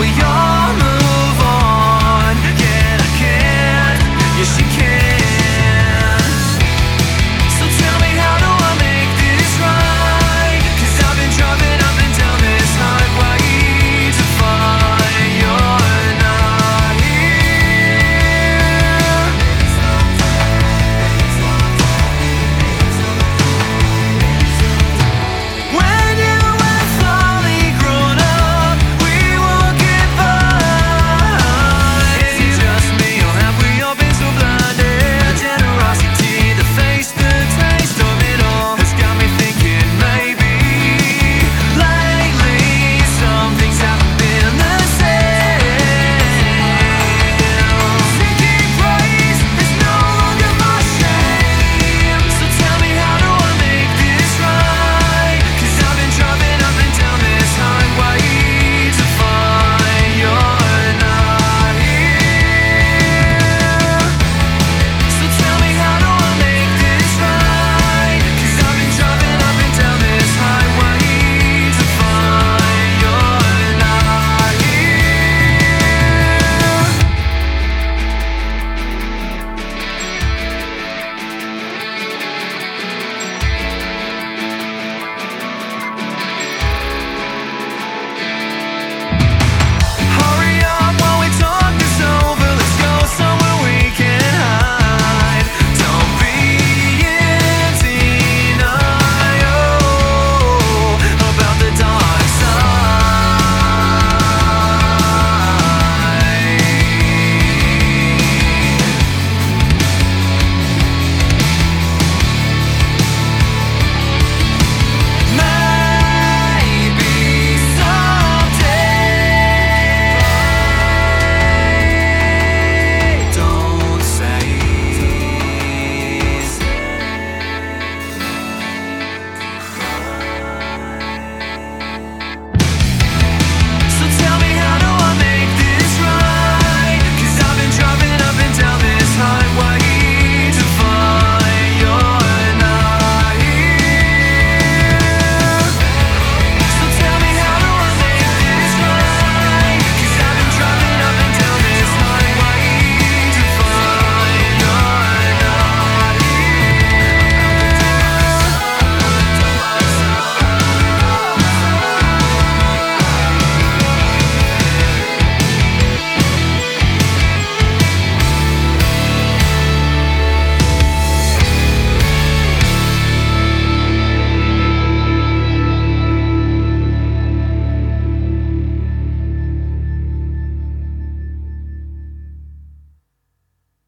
we are.